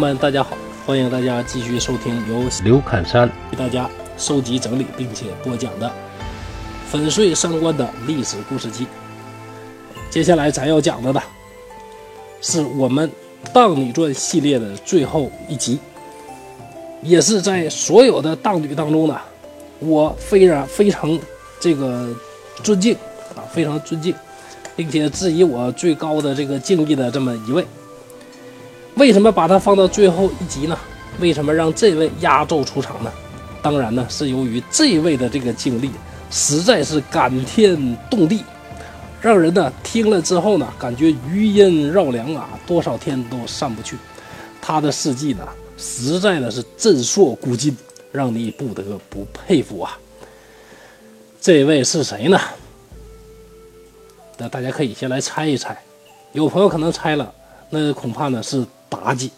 们，大家好，欢迎大家继续收听由刘侃山为大家收集整理并且播讲的粉碎三观的历史故事集。接下来咱要讲的呢，是我们《荡女传》系列的最后一集，也是在所有的荡女当中呢，我非常非常这个尊敬啊，非常尊敬，并且质疑我最高的这个敬意的这么一位。为什么把它放到最后一集呢？为什么让这位压轴出场呢？当然呢，是由于这位的这个经历实在是感天动地，让人呢听了之后呢，感觉余音绕梁啊，多少天都散不去。他的事迹呢，实在的是震烁古今，让你不得不佩服啊。这位是谁呢？那大家可以先来猜一猜，有朋友可能猜了，那恐怕呢是。妲己，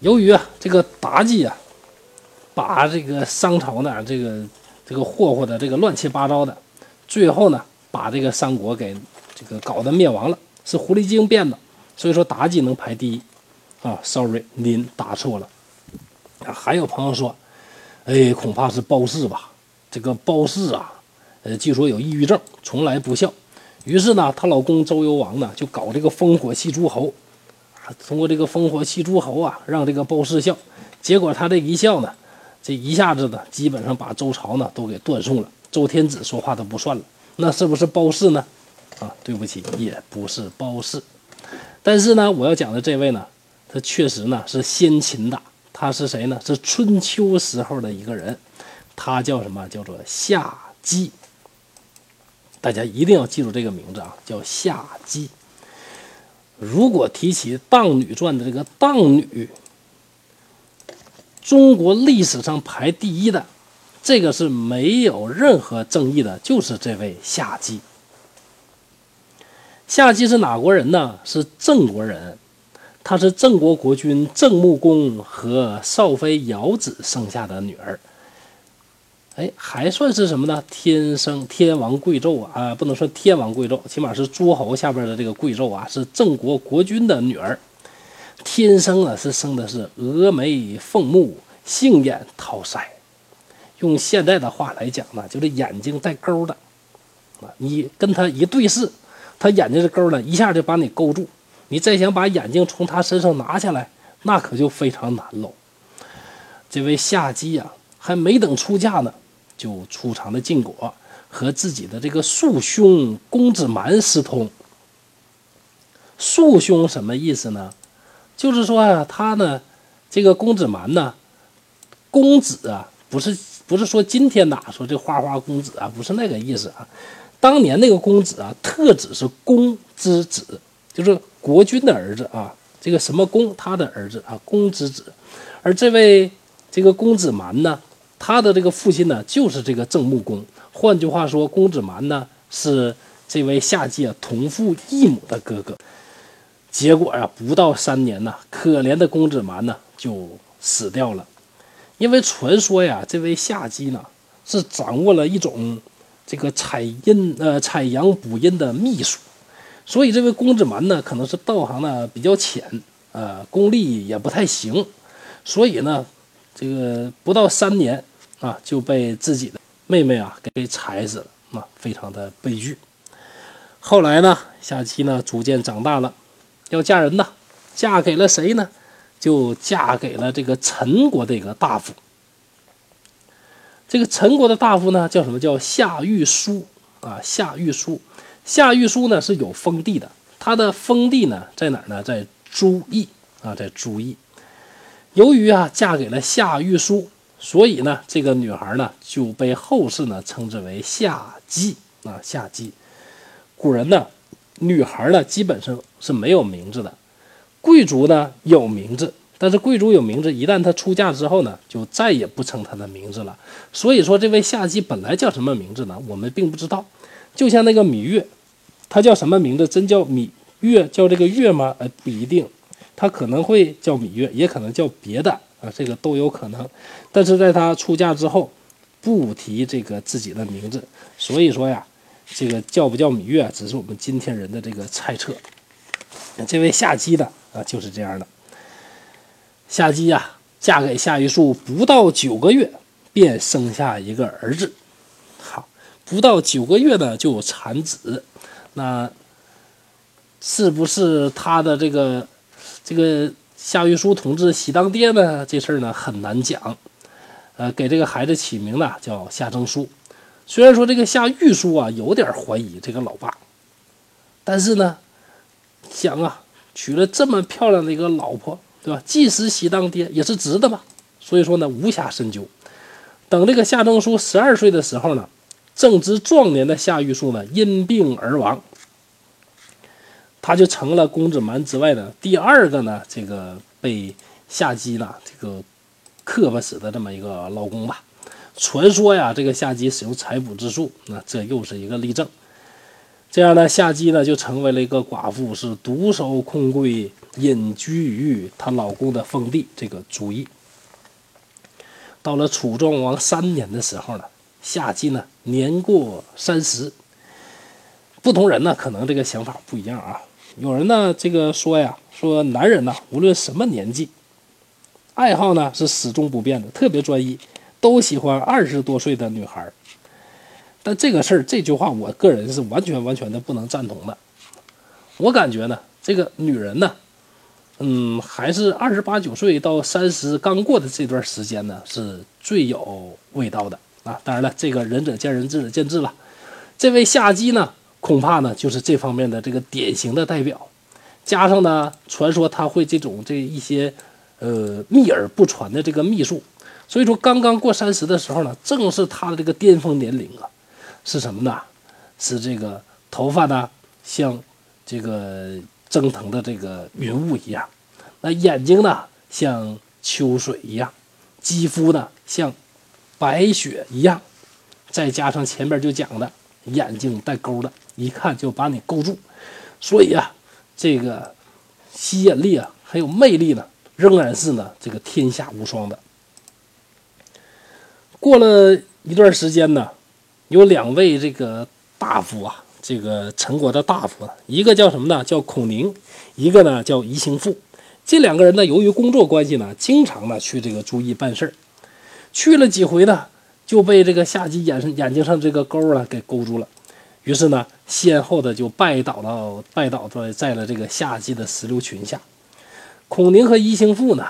由于啊，这个妲己啊，把这个商朝呢，这个这个霍霍的这个乱七八糟的，最后呢，把这个三国给这个搞得灭亡了，是狐狸精变的，所以说妲己能排第一啊。Sorry，您答错了。还有朋友说，哎，恐怕是褒姒吧？这个褒姒啊，呃，据说有抑郁症，从来不笑。于是呢，她老公周幽王呢，就搞这个烽火戏诸侯。通过这个烽火戏诸侯啊，让这个褒姒笑，结果他这一笑呢，这一下子呢，基本上把周朝呢都给断送了，周天子说话都不算了，那是不是褒姒呢？啊，对不起，也不是褒姒。但是呢，我要讲的这位呢，他确实呢是先秦的，他是谁呢？是春秋时候的一个人，他叫什么？叫做夏姬。大家一定要记住这个名字啊，叫夏姬。如果提起《荡女传》的这个荡女，中国历史上排第一的，这个是没有任何争议的，就是这位夏姬。夏姬是哪国人呢？是郑国人，她是郑国国君郑穆公和少妃瑶子生下的女儿。哎，还算是什么呢？天生天王贵胄啊，啊，不能说天王贵胄，起码是诸侯下边的这个贵胄啊，是郑国国君的女儿。天生啊，是生的是峨眉凤目，杏眼桃腮。用现在的话来讲呢，就是眼睛带钩的啊。你跟他一对视，他眼睛是钩的，一下就把你勾住。你再想把眼睛从他身上拿下来，那可就非常难喽。这位夏姬啊，还没等出嫁呢。就出藏的晋果和自己的这个庶兄公子蛮私通。庶兄什么意思呢？就是说啊，他呢，这个公子蛮呢，公子啊，不是不是说今天呐，说这花花公子啊，不是那个意思啊。当年那个公子啊，特指是公之子，就是国君的儿子啊。这个什么公，他的儿子啊，公之子。而这位这个公子蛮呢？他的这个父亲呢，就是这个郑穆公。换句话说，公子蛮呢是这位夏姬同父异母的哥哥。结果呀，不到三年呢，可怜的公子蛮呢就死掉了。因为传说呀，这位夏姬呢是掌握了一种这个采阴呃采阳补阴的秘术，所以这位公子蛮呢可能是道行呢比较浅，呃，功力也不太行，所以呢，这个不到三年。啊，就被自己的妹妹啊给踩死了，啊，非常的悲剧。后来呢，夏姬呢逐渐长大了，要嫁人呢，嫁给了谁呢？就嫁给了这个陈国的一个大夫。这个陈国的大夫呢，叫什么叫夏玉书啊？夏玉书，夏玉书呢是有封地的，他的封地呢在哪呢？在朱邑啊，在朱邑。由于啊嫁给了夏玉书。所以呢，这个女孩呢就被后世呢称之为夏姬啊，夏姬。古人呢，女孩呢基本上是没有名字的，贵族呢有名字，但是贵族有名字，一旦她出嫁之后呢，就再也不称她的名字了。所以说，这位夏姬本来叫什么名字呢？我们并不知道。就像那个芈月，她叫什么名字？真叫芈月，叫这个月吗？呃，不一定，她可能会叫芈月，也可能叫别的。啊，这个都有可能，但是在她出嫁之后，不提这个自己的名字，所以说呀，这个叫不叫芈月，只是我们今天人的这个猜测。这位夏姬的啊，就是这样的。夏姬呀，嫁给夏玉树不到九个月，便生下一个儿子。好，不到九个月呢就产子，那是不是他的这个这个夏玉书同志喜当爹呢？这事儿呢很难讲。呃，给这个孩子起名呢叫夏正书。虽然说这个夏玉书啊有点怀疑这个老爸，但是呢，想啊，娶了这么漂亮的一个老婆，对吧？即使喜当爹也是值的吧。所以说呢，无暇深究。等这个夏正书十二岁的时候呢，正值壮年的夏玉书呢因病而亡，他就成了公子蛮之外的第二个呢这个被夏姬呢这个克不死的这么一个老公吧。传说呀，这个夏姬使用采补之术，那这又是一个例证。这样呢，夏姬呢就成为了一个寡妇，是独守空闺，隐居于她老公的封地这个朱邑。到了楚庄王三年的时候呢，夏姬呢年过三十。不同人呢可能这个想法不一样啊。有人呢这个说呀，说男人呢无论什么年纪，爱好呢是始终不变的，特别专一。都喜欢二十多岁的女孩但这个事儿，这句话，我个人是完全完全的不能赞同的。我感觉呢，这个女人呢，嗯，还是二十八九岁到三十刚过的这段时间呢，是最有味道的啊。当然了，这个仁者见仁，智者见智了。这位夏姬呢，恐怕呢就是这方面的这个典型的代表。加上呢，传说他会这种这一些呃秘而不传的这个秘术。所以说，刚刚过三十的时候呢，正是他的这个巅峰年龄啊，是什么呢？是这个头发呢，像这个蒸腾的这个云雾一样；那眼睛呢，像秋水一样；肌肤呢，像白雪一样；再加上前面就讲的眼睛带钩的，一看就把你勾住。所以啊，这个吸引力啊，还有魅力呢，仍然是呢这个天下无双的。过了一段时间呢，有两位这个大夫啊，这个陈国的大夫，一个叫什么呢？叫孔宁，一个呢叫宜兴父。这两个人呢，由于工作关系呢，经常呢去这个朱邑办事儿。去了几回呢，就被这个夏姬眼眼睛上这个钩啊给勾住了。于是呢，先后的就拜倒了，拜倒在在了这个夏姬的石榴裙下。孔宁和伊兴父呢，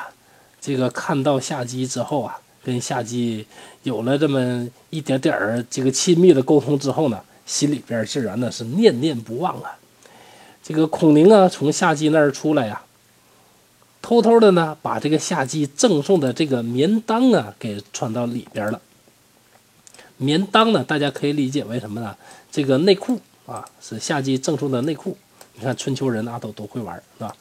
这个看到夏姬之后啊。跟夏姬有了这么一点点儿这个亲密的沟通之后呢，心里边自然呢是念念不忘啊。这个孔宁啊，从夏姬那儿出来呀，偷偷的呢把这个夏姬赠送的这个棉裆啊给穿到里边了。棉裆呢，大家可以理解为什么呢？这个内裤啊，是夏季赠送的内裤。你看春秋人啊都都会玩，是吧？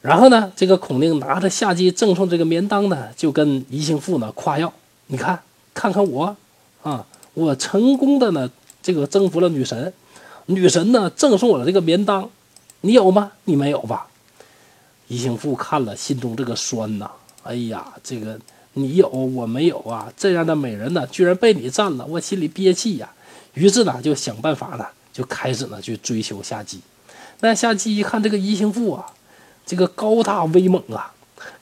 然后呢，这个孔令拿着夏季赠送这个棉裆呢，就跟宜兴父呢夸耀：“你看，看看我，啊，我成功的呢，这个征服了女神，女神呢赠送我这个棉裆，你有吗？你没有吧？”宜兴父看了，心中这个酸呐，哎呀，这个你有我没有啊？这样的美人呢，居然被你占了，我心里憋气呀。于是呢，就想办法呢，就开始呢去追求夏姬。那夏姬一看这个宜兴富啊。这个高大威猛啊，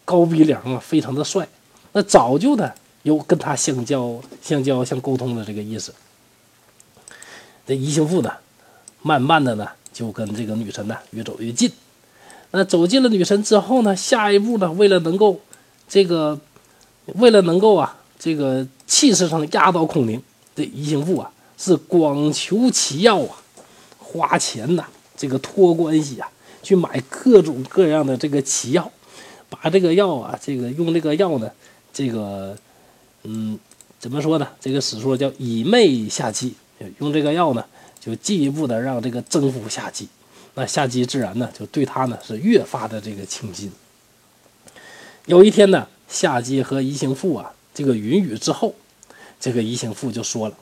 高鼻梁啊，非常的帅。那早就呢有跟他相交、相交、相沟通的这个意思。这宜兴富呢，慢慢的呢就跟这个女神呢越走越近。那走进了女神之后呢，下一步呢，为了能够这个，为了能够啊，这个气势上压倒孔宁，这宜兴富啊是广求奇药啊，花钱呐，这个托关系啊。去买各种各样的这个奇药，把这个药啊，这个用这个药呢，这个，嗯，怎么说呢？这个史书叫以媚下姬，用这个药呢，就进一步的让这个征服下姬。那下姬自然呢，就对他呢是越发的这个倾心。有一天呢，夏姬和宜兴父啊，这个云雨之后，这个宜兴父就说了，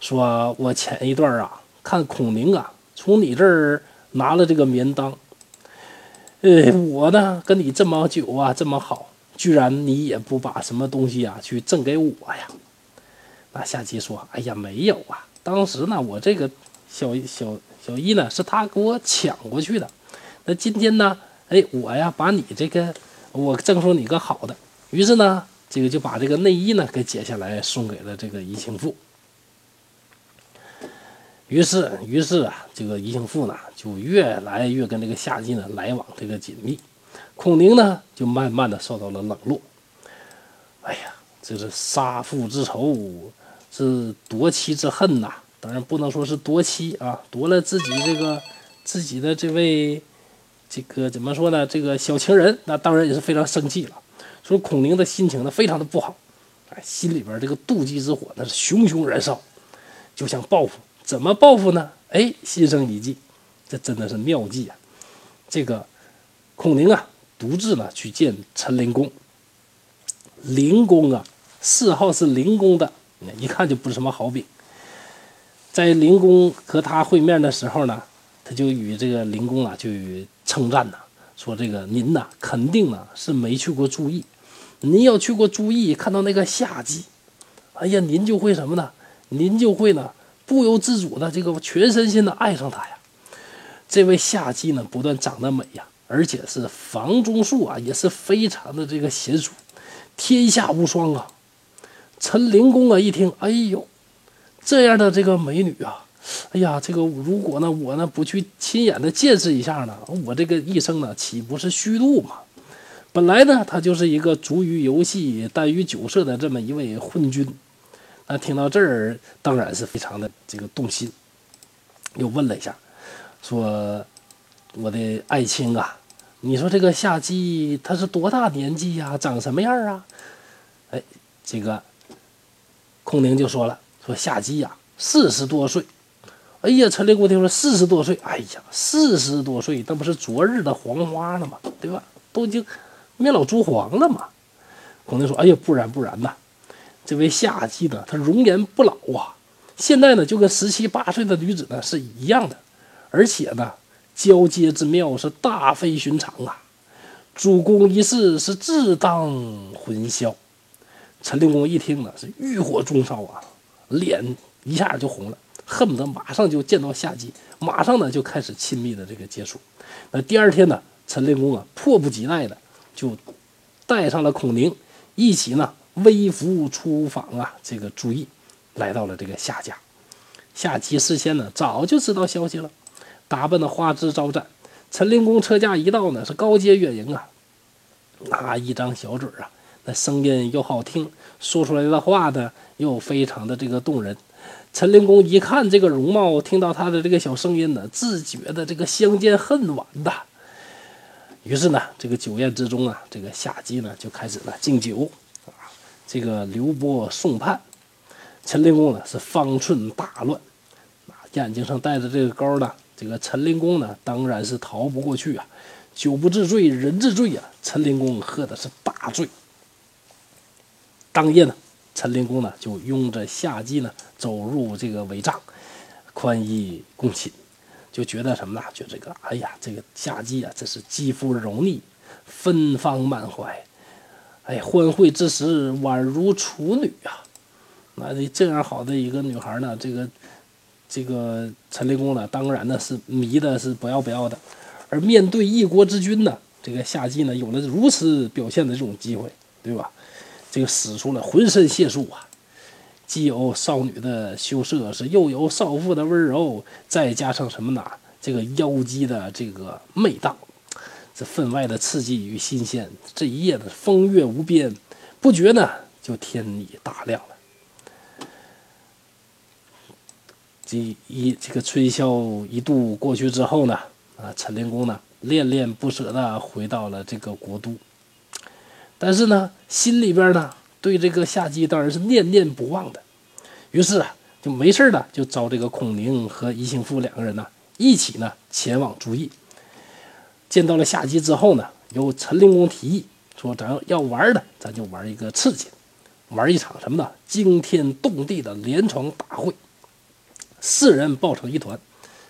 说我前一段啊，看孔宁啊，从你这儿。拿了这个棉裆，呃，我呢跟你这么久啊，这么好，居然你也不把什么东西啊去赠给我呀？那夏姬说：“哎呀，没有啊，当时呢，我这个小小小一呢，是他给我抢过去的。那今天呢，哎，我呀把你这个我赠送你个好的。于是呢，这个就把这个内衣呢给解下来送给了这个宜兴妇。于是，于是啊，这个宜兴富呢就越来越跟这个夏姬呢来往这个紧密，孔宁呢就慢慢的受到了冷落。哎呀，这是杀父之仇，是夺妻之恨呐！当然不能说是夺妻啊，夺了自己这个自己的这位这个怎么说呢？这个小情人，那当然也是非常生气了。说孔宁的心情呢非常的不好，哎，心里边这个妒忌之火那是熊熊燃烧，就想报复。怎么报复呢？哎，心生一计，这真的是妙计啊！这个孔宁啊，独自呢去见陈灵公。灵公啊，谥号是灵公的，一看就不是什么好饼。在灵公和他会面的时候呢，他就与这个灵公啊就称赞呐，说这个您呐肯定呢是没去过注意，您要去过注意，看到那个夏季，哎呀，您就会什么呢？您就会呢不由自主的这个全身心的爱上她呀。这位夏姬呢不但长得美呀，而且是房中术啊也是非常的这个娴熟。天下无双啊！陈灵公啊，一听，哎呦，这样的这个美女啊，哎呀，这个如果呢，我呢不去亲眼的见识一下呢，我这个一生呢，岂不是虚度吗？本来呢，他就是一个足于游戏、耽于酒色的这么一位昏君。那听到这儿，当然是非常的这个动心，又问了一下，说：“我的爱卿啊。”你说这个夏姬她是多大年纪呀？长什么样啊？哎，这个孔宁就说了，说夏姬呀四十多岁。哎呀，陈灵公听说四十多岁，哎呀，四十多岁，那不是昨日的黄花了吗？对吧？都已经面老珠黄了嘛。孔宁说，哎呀，不然不然呐，这位夏姬呢，她容颜不老啊，现在呢就跟十七八岁的女子呢是一样的，而且呢。交接之妙是大非寻常啊！主公一事是自当混淆。陈灵公一听呢，是欲火中烧啊，脸一下就红了，恨不得马上就见到夏姬，马上呢就开始亲密的这个接触。那第二天呢，陈灵公啊迫不及待的就带上了孔宁，一起呢微服出访啊，这个注意来到了这个夏家。夏姬事先呢早就知道消息了。打扮的花枝招展，陈灵公车驾一到呢，是高阶远迎啊，那一张小嘴啊，那声音又好听，说出来的话呢又非常的这个动人。陈灵公一看这个容貌，听到他的这个小声音呢，自觉的这个相见恨晚的。于是呢，这个酒宴之中啊，这个夏姬呢就开始了敬酒，这个刘波送判，陈灵公呢是方寸大乱，啊，眼睛上戴着这个膏呢。这个陈灵公呢，当然是逃不过去啊！酒不治罪，人治罪呀！陈灵公喝的是大醉。当夜呢，陈灵公呢就拥着夏姬呢走入这个帷帐，宽衣共寝，就觉得什么呢？就这个，哎呀，这个夏姬啊，这是肌肤柔腻，芬芳满怀，哎，欢会之时宛如处女啊！那这这样好的一个女孩呢，这个。这个陈立公呢，当然呢是迷的是不要不要的，而面对一国之君呢，这个夏姬呢有了如此表现的这种机会，对吧？这个使出了浑身解数啊，既有少女的羞涩，是又有少妇的温柔，再加上什么呢？这个妖姬的这个媚荡，这分外的刺激与新鲜。这一夜的风月无边，不觉呢就天已大亮了。这一这个春宵一度过去之后呢，啊，陈灵公呢恋恋不舍的回到了这个国都，但是呢，心里边呢对这个夏姬当然是念念不忘的，于是啊，就没事的就招这个孔宁和宜兴父两个人呢一起呢前往注意。见到了夏姬之后呢，由陈灵公提议说：“咱要玩的，咱就玩一个刺激，玩一场什么呢？惊天动地的连床大会。”四人抱成一团，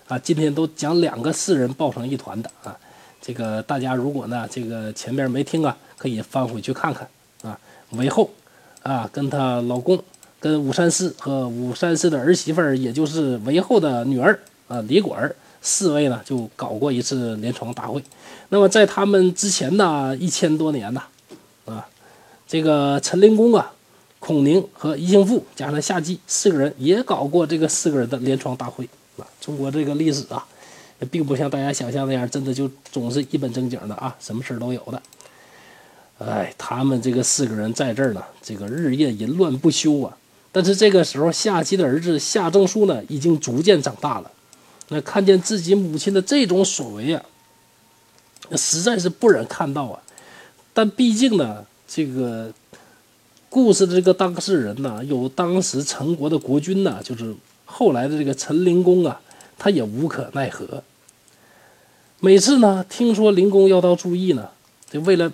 啊，今天都讲两个四人抱成一团的啊，这个大家如果呢，这个前面没听啊，可以翻回去看看啊。韦后啊，跟她老公，跟武山氏和武山氏的儿媳妇儿，也就是韦后的女儿啊，李果儿四位呢就搞过一次联床大会。那么在他们之前呢一千多年呢，啊，这个陈灵公啊、孔宁和宜兴父加上夏姬四个人也搞过这个四个人的联床大会啊。中国这个历史啊，并不像大家想象那样，真的就总是一本正经的啊，什么事都有的。哎，他们这个四个人在这儿呢，这个日夜淫乱不休啊。但是这个时候，夏姬的儿子夏正书呢，已经逐渐长大了。那看见自己母亲的这种所为啊，实在是不忍看到啊。但毕竟呢，这个故事的这个当事人呢，有当时陈国的国君呢，就是后来的这个陈灵公啊，他也无可奈何。每次呢，听说灵公要到注意呢，就为了。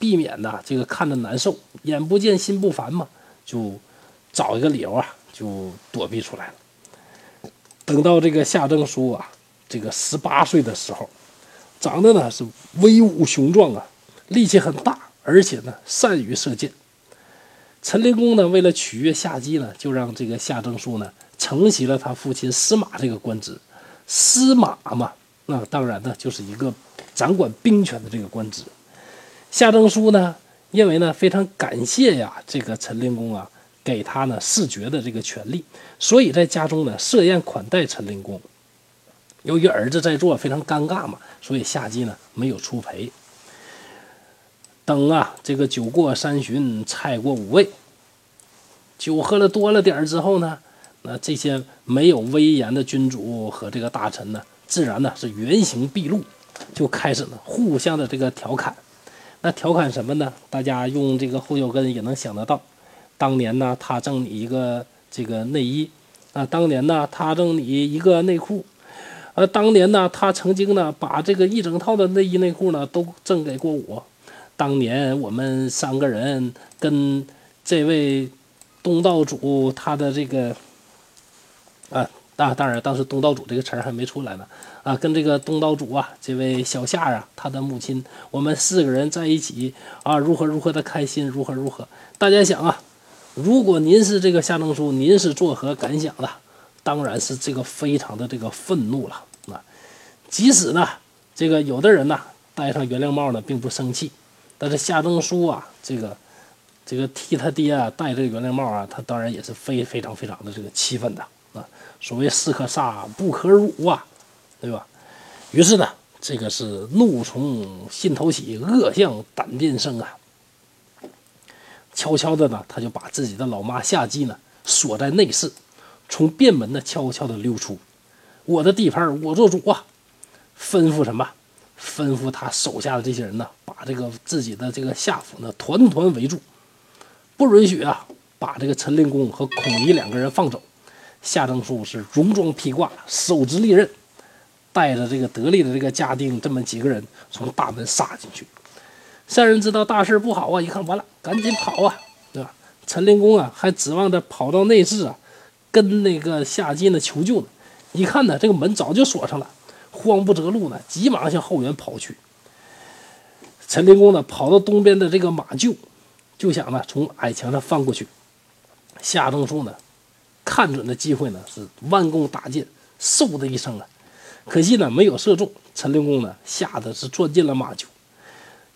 避免呢，这个看着难受，眼不见心不烦嘛，就找一个理由啊，就躲避出来了。等到这个夏征书啊，这个十八岁的时候，长得呢是威武雄壮啊，力气很大，而且呢善于射箭。陈灵公呢，为了取悦夏姬呢，就让这个夏征书呢承袭了他父亲司马这个官职。司马嘛，那当然呢就是一个掌管兵权的这个官职。夏征书呢，因为呢非常感谢呀这个陈灵公啊，给他呢视爵的这个权利，所以在家中呢设宴款待陈灵公。由于儿子在座，非常尴尬嘛，所以夏姬呢没有出陪。等啊，这个酒过三巡，菜过五味，酒喝了多了点儿之后呢，那这些没有威严的君主和这个大臣呢，自然呢是原形毕露，就开始呢互相的这个调侃。那调侃什么呢？大家用这个后脚跟也能想得到。当年呢，他赠你一个这个内衣，啊，当年呢，他赠你一个内裤，呃，当年呢，他曾经呢，把这个一整套的内衣内裤呢都赠给过我。当年我们三个人跟这位东道主他的这个，啊。啊，当然，当时东道主这个词儿还没出来呢。啊，跟这个东道主啊，这位小夏啊，他的母亲，我们四个人在一起啊，如何如何的开心，如何如何。大家想啊，如果您是这个夏正书，您是作何感想的？当然是这个非常的这个愤怒了。啊，即使呢，这个有的人呢戴上原谅帽呢，并不生气，但是夏正书啊，这个这个替他爹啊戴这个原谅帽啊，他当然也是非非常非常的这个气愤的。啊，所谓士可杀不可辱啊，对吧？于是呢，这个是怒从心头起，恶向胆边生啊。悄悄的呢，他就把自己的老妈夏姬呢锁在内室，从便门呢悄悄的溜出。我的地盘我做主啊！吩咐什么？吩咐他手下的这些人呢，把这个自己的这个下府呢团团围住，不允许啊，把这个陈灵公和孔乙两个人放走。夏正书是戎装披挂，手执利刃，带着这个得力的这个家丁这么几个人从大门杀进去。三人知道大事不好啊，一看完了，赶紧跑啊，对吧？陈灵公啊，还指望着跑到内室啊，跟那个夏姬呢求救呢。一看呢，这个门早就锁上了，慌不择路呢，急忙向后园跑去。陈灵公呢，跑到东边的这个马厩，就想呢从矮墙上翻过去。夏正书呢？看准的机会呢，是弯弓搭箭，嗖的一声啊，可惜呢没有射中。陈灵公呢吓得是钻进了马厩，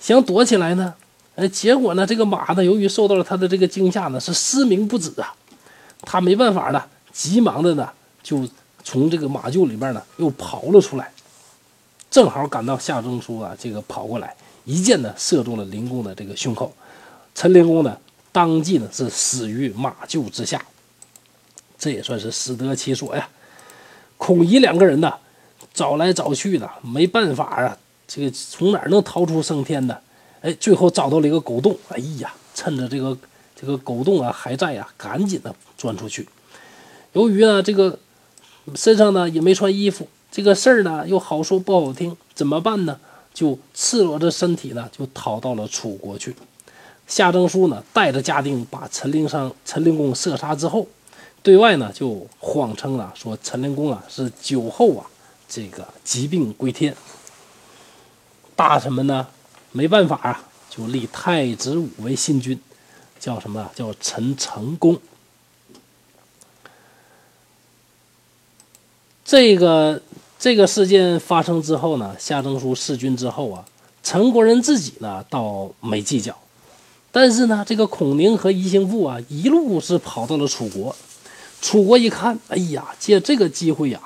想躲起来呢，哎，结果呢这个马呢由于受到了他的这个惊吓呢是嘶鸣不止啊，他没办法了，急忙的呢就从这个马厩里边呢又跑了出来，正好赶到夏中书啊这个跑过来，一箭呢射中了灵公的这个胸口，陈灵公呢当即呢是死于马厩之下。这也算是死得其所呀。孔乙两个人呢，找来找去的，没办法啊，这个从哪能逃出升天呢？哎，最后找到了一个狗洞。哎呀，趁着这个这个狗洞啊还在呀，赶紧的钻出去。由于呢这个身上呢也没穿衣服，这个事儿呢又好说不好听，怎么办呢？就赤裸着身体呢就逃到了楚国去。夏征书呢带着家丁把陈灵商陈灵公射杀之后。对外呢，就谎称了说陈灵公啊是酒后啊，这个疾病归天。大臣们呢，没办法啊，就立太子武为新君，叫什么？叫陈成公。这个这个事件发生之后呢，夏征书弑君之后啊，陈国人自己呢倒没计较，但是呢，这个孔宁和宜兴父啊，一路是跑到了楚国。楚国一看，哎呀，借这个机会呀，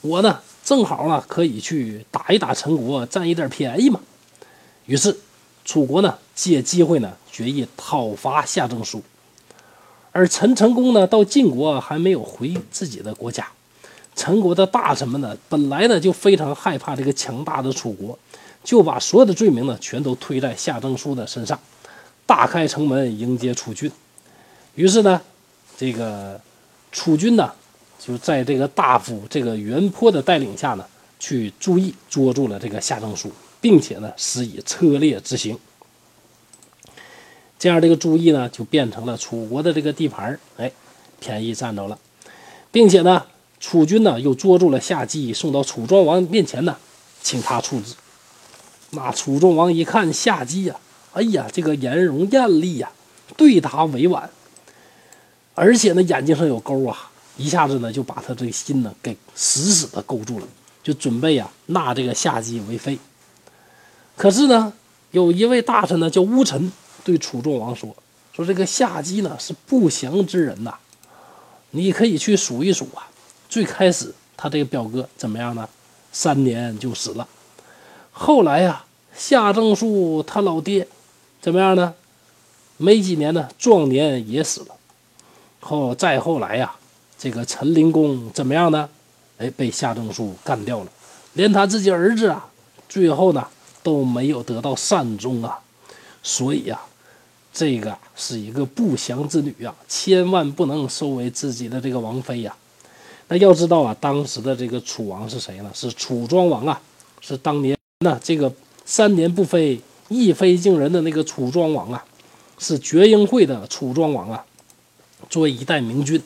我呢正好呢可以去打一打陈国，占一点便宜嘛。于是，楚国呢借机会呢决意讨伐夏征书，而陈成功呢到晋国还没有回自己的国家。陈国的大臣们呢本来呢就非常害怕这个强大的楚国，就把所有的罪名呢全都推在夏征书的身上，大开城门迎接楚军。于是呢，这个。楚军呢，就在这个大夫这个袁坡的带领下呢，去注意捉住了这个夏正书，并且呢，施以车裂之刑。这样，这个朱意呢，就变成了楚国的这个地盘哎，便宜占着了，并且呢，楚军呢又捉住了夏姬，送到楚庄王面前呢，请他处置。那楚庄王一看夏姬呀，哎呀，这个颜容艳丽呀，对答委婉。而且呢，眼睛上有钩啊，一下子呢就把他这个心呢给死死的勾住了，就准备呀纳这个夏姬为妃。可是呢，有一位大臣呢叫乌臣，对楚庄王说：“说这个夏姬呢是不祥之人呐，你可以去数一数啊。最开始他这个表哥怎么样呢？三年就死了。后来呀，夏正书他老爹怎么样呢？没几年呢，壮年也死了。”后再后来呀，这个陈灵公怎么样呢？哎，被夏正书干掉了，连他自己儿子啊，最后呢都没有得到善终啊。所以呀，这个是一个不祥之女啊，千万不能收为自己的这个王妃呀。那要知道啊，当时的这个楚王是谁呢？是楚庄王啊，是当年那这个三年不飞，一飞惊人的那个楚庄王啊，是绝英会的楚庄王啊。作为一代明君，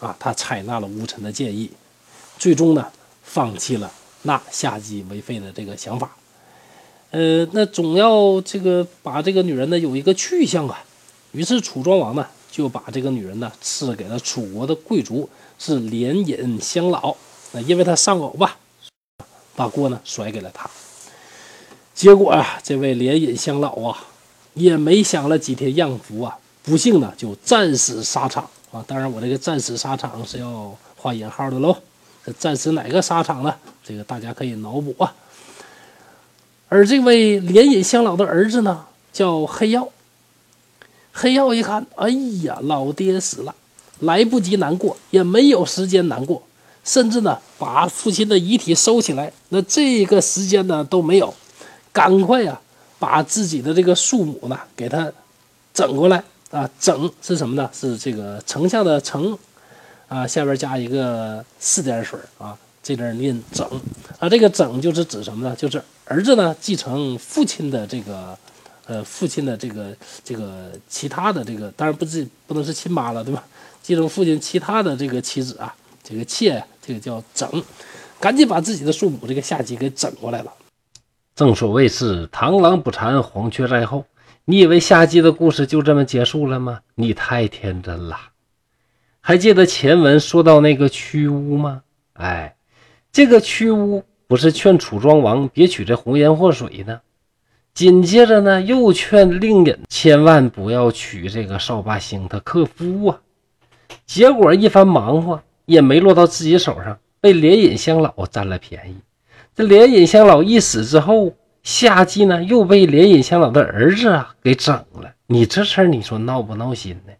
啊，他采纳了吴臣的建议，最终呢，放弃了纳夏姬为妃的这个想法。呃，那总要这个把这个女人呢有一个去向啊。于是楚庄王呢就把这个女人呢赐给了楚国的贵族，是连尹乡老。那因为他丧偶吧，把锅呢甩给了他。结果啊，这位连尹乡老啊，也没享了几天样福啊。不幸呢，就战死沙场当然，我这个战死沙场是要画引号的喽。这战死哪个沙场呢？这个大家可以脑补啊。而这位连尹乡老的儿子呢，叫黑曜。黑曜一看，哎呀，老爹死了，来不及难过，也没有时间难过，甚至呢，把父亲的遗体收起来，那这个时间呢都没有，赶快呀，把自己的这个庶母呢给他整过来。啊，整是什么呢？是这个丞相的丞，啊，下边加一个四点水啊，这字念整啊。这个整就是指什么呢？就是儿子呢继承父亲的这个，呃，父亲的这个这个其他的这个，当然不是不能是亲妈了，对吧？继承父亲其他的这个妻子啊，这个妾，这个叫整，赶紧把自己的庶母这个下级给整过来了。正所谓是螳螂捕蝉，黄雀在后。你以为夏姬的故事就这么结束了吗？你太天真了。还记得前文说到那个屈巫吗？哎，这个屈巫不是劝楚庄王别娶这红颜祸水呢？紧接着呢，又劝令尹千万不要娶这个少霸星他克夫啊。结果一番忙活也没落到自己手上，被连尹乡老占了便宜。这连尹乡老一死之后。夏姬呢，又被连隐乡老的儿子啊给整了。你这事儿，你说闹不闹心呢？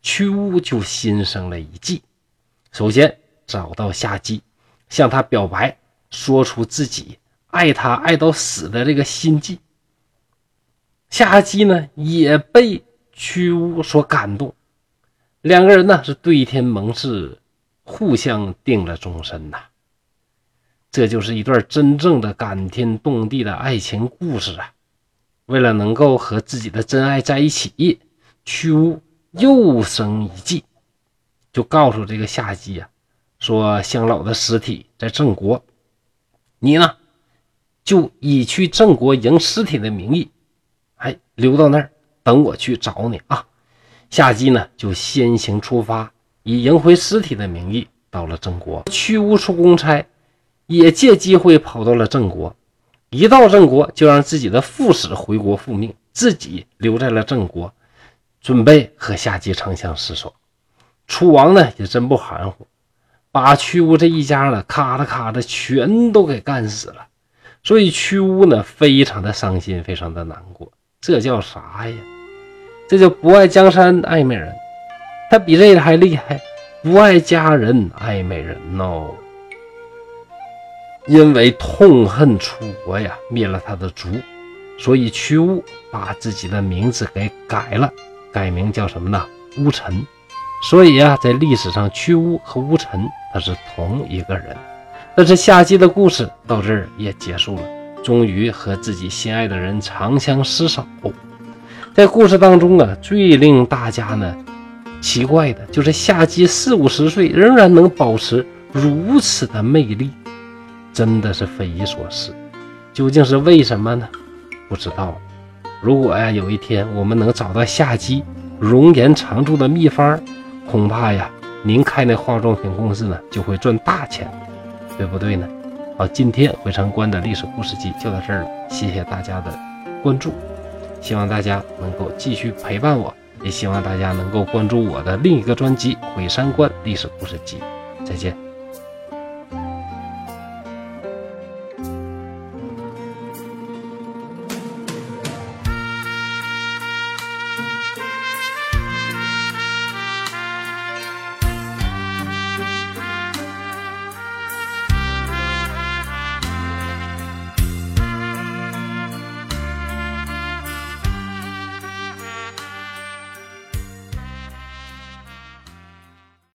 屈巫就心生了一计，首先找到夏姬，向他表白，说出自己爱他爱到死的这个心迹。夏姬呢，也被屈巫所感动，两个人呢是对天盟誓，互相定了终身呐。这就是一段真正的感天动地的爱情故事啊！为了能够和自己的真爱在一起，屈巫又生一计，就告诉这个夏姬啊，说乡老的尸体在郑国，你呢就以去郑国迎尸体的名义，哎，留到那儿等我去找你啊。夏姬呢就先行出发，以迎回尸体的名义到了郑国。屈巫出公差。也借机会跑到了郑国。一到郑国，就让自己的副使回国复命，自己留在了郑国，准备和夏姬长相厮守。楚王呢也真不含糊，把屈巫这一家呢咔的咔的全都给干死了。所以屈巫呢非常的伤心，非常的难过。这叫啥呀？这叫不爱江山爱美人。他比这个还厉害，不爱家人爱美人哦。因为痛恨楚国呀，灭了他的族，所以屈巫把自己的名字给改了，改名叫什么呢？巫臣。所以呀，在历史上，屈巫和巫臣他是同一个人。但是夏姬的故事到这儿也结束了，终于和自己心爱的人长相厮守。在故事当中啊，最令大家呢奇怪的就是夏姬四五十岁仍然能保持如此的魅力。真的是匪夷所思，究竟是为什么呢？不知道。如果呀有一天我们能找到夏姬容颜常驻的秘方，恐怕呀您开那化妆品公司呢就会赚大钱，对不对呢？好，今天回城关的历史故事集就到这儿了，谢谢大家的关注，希望大家能够继续陪伴我，也希望大家能够关注我的另一个专辑《毁三观历史故事集》，再见。